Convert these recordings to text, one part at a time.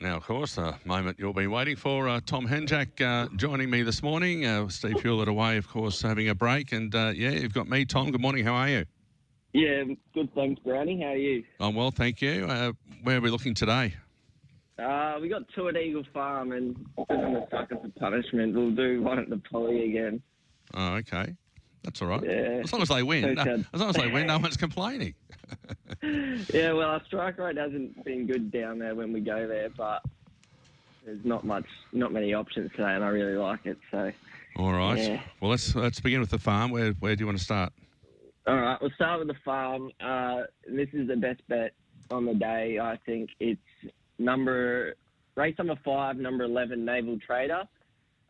Now, of course, a moment you'll be waiting for. Uh, Tom Henjak uh, joining me this morning. Uh, Steve Hewlett away, of course, having a break. And uh, yeah, you've got me, Tom. Good morning. How are you? Yeah, good. Thanks, Brownie. How are you? I'm well, thank you. Uh, where are we looking today? Uh, we got two at Eagle Farm, and I'm a sucker for punishment, we'll do one at the Poly again. Oh, okay. That's all right. Yeah. As long as they win. So No, as long as they win, no one's complaining. Yeah, well, our strike rate hasn't been good down there when we go there, but there's not much, not many options today, and I really like it. So, All right. Yeah. Well, let's let's begin with the farm. Where where do you want to start? all right, we'll start with the farm. Uh, this is the best bet on the day. I think it's number race number five, number eleven, Naval Trader.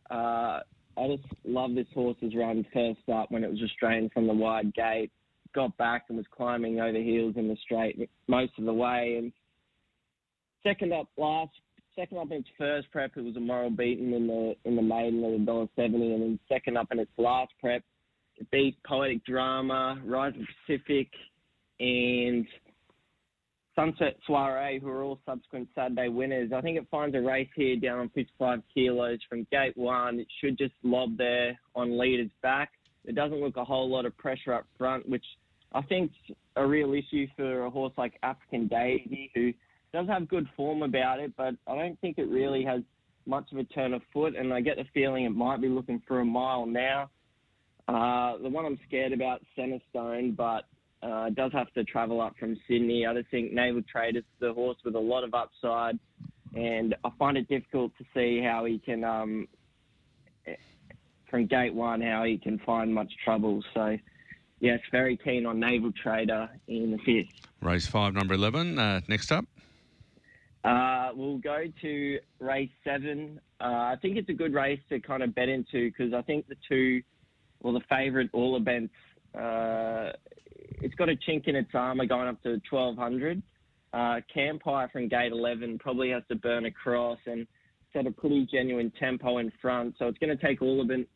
Uh, I just love this horse's run first up when it was restrained from the wide gate, got back and was climbing over heels in the straight most of the way. And second up last, second up in its first prep, it was a moral beaten in the in the maiden at a dollar seventy, and then second up in its last prep, it beat Poetic Drama, Rising Pacific, and Sunset Soiree, who are all subsequent Saturday winners. I think it finds a race here down on 55 kilos from gate one. It should just lob there on leader's back. It doesn't look a whole lot of pressure up front, which I think a real issue for a horse like African Daisy, who does have good form about it, but I don't think it really has much of a turn of foot, and I get the feeling it might be looking for a mile now. Uh, the one I'm scared about, Centerstone, but uh, does have to travel up from Sydney. I just think Naval Trader's the horse with a lot of upside, and I find it difficult to see how he can, um, from gate one, how he can find much trouble. So, yes, very keen on Naval Trader in the fifth. Race five, number eleven. Uh, next up. Uh, we'll go to race seven. Uh, I think it's a good race to kind of bet into because I think the two, well, the favourite all events, uh, it's got a chink in its armour going up to 1200. Uh, Campire from gate 11 probably has to burn across and set a pretty genuine tempo in front. So it's going to take all of it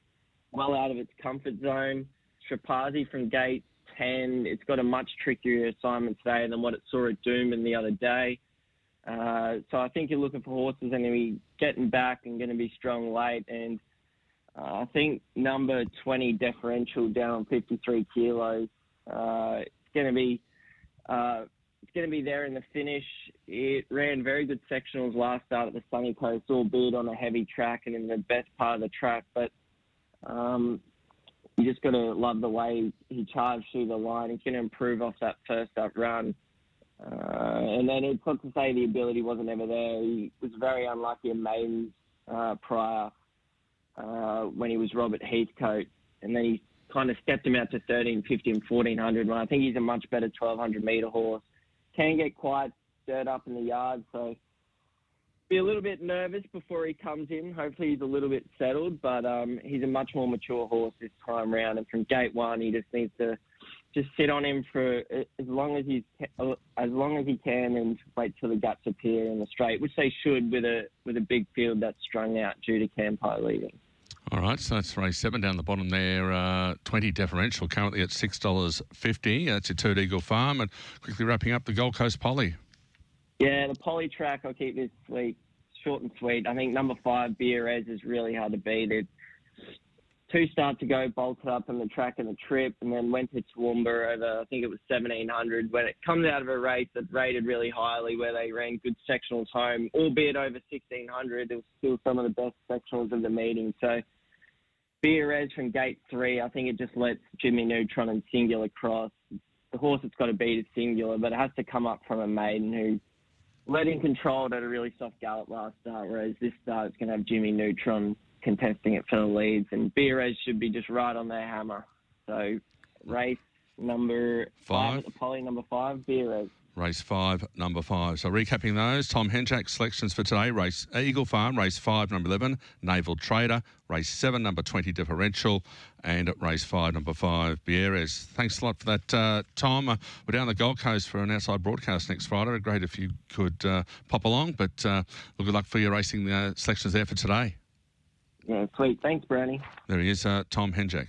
well out of its comfort zone. Strapazi from gate 10, it's got a much trickier assignment today than what it saw at Doomben the other day. Uh, so I think you're looking for horses are going to be getting back and going to be strong late. And uh, I think number 20 differential down on 53 kilos. Uh, it's going to be uh, it's going to be there in the finish. It ran very good sectionals last start at the Sunny Coast, albeit on a heavy track and in the best part of the track. But um, you just got to love the way he charged through the line. He's going to improve off that first up run. Uh, and then it's not to say the ability wasn't ever there. He was very unlucky in maidens uh, prior uh, when he was Robert Heathcote, and then he kind of stepped him out to 13, 15, 1400. When I think he's a much better 1200 meter horse. Can get quite stirred up in the yard, so be a little bit nervous before he comes in. Hopefully he's a little bit settled, but um, he's a much more mature horse this time round. And from gate one, he just needs to just sit on him for as long as he's as long as he can, and wait till the guts appear in the straight, which they should with a with a big field that's strung out due to Campire leading. All right, so that's race seven down the bottom there. Uh, Twenty differential, currently at six dollars fifty. That's your Turd Eagle Farm, and quickly wrapping up the Gold Coast Poly. Yeah, the poly track, I'll keep this sweet, short and sweet. I think number five, Beerez, is really hard to beat. It two starts ago, bolted up on the track and the trip, and then went to Toowoomba over, I think it was 1700. When it comes out of a race that rated really highly, where they ran good sectionals home, albeit over 1600, it was still some of the best sectionals of the meeting. So Beerez from gate three, I think it just lets Jimmy Neutron and Singular cross. The horse that's got to beat is Singular, but it has to come up from a maiden who led in controlled at a really soft gallop last start, whereas this start it's going to have Jimmy Neutron contesting it for the leads, and Beerez should be just right on their hammer. So race number five, Five. at the poly, number five, Beerez. Race five, number five. So recapping those, Tom Henjak selections for today. Race Eagle Farm, race five, number 11, Naval Trader, race seven, number 20, Differential, and at race five, number five, Beerez. Thanks a lot for that, uh, Tom. Uh, we're down the Gold Coast for an outside broadcast next Friday. Great if you could uh, pop along, but uh, well, good luck for your racing uh, selections there for today. Yeah, sweet. Thanks, Brownie. There he is, uh, Tom Henjak.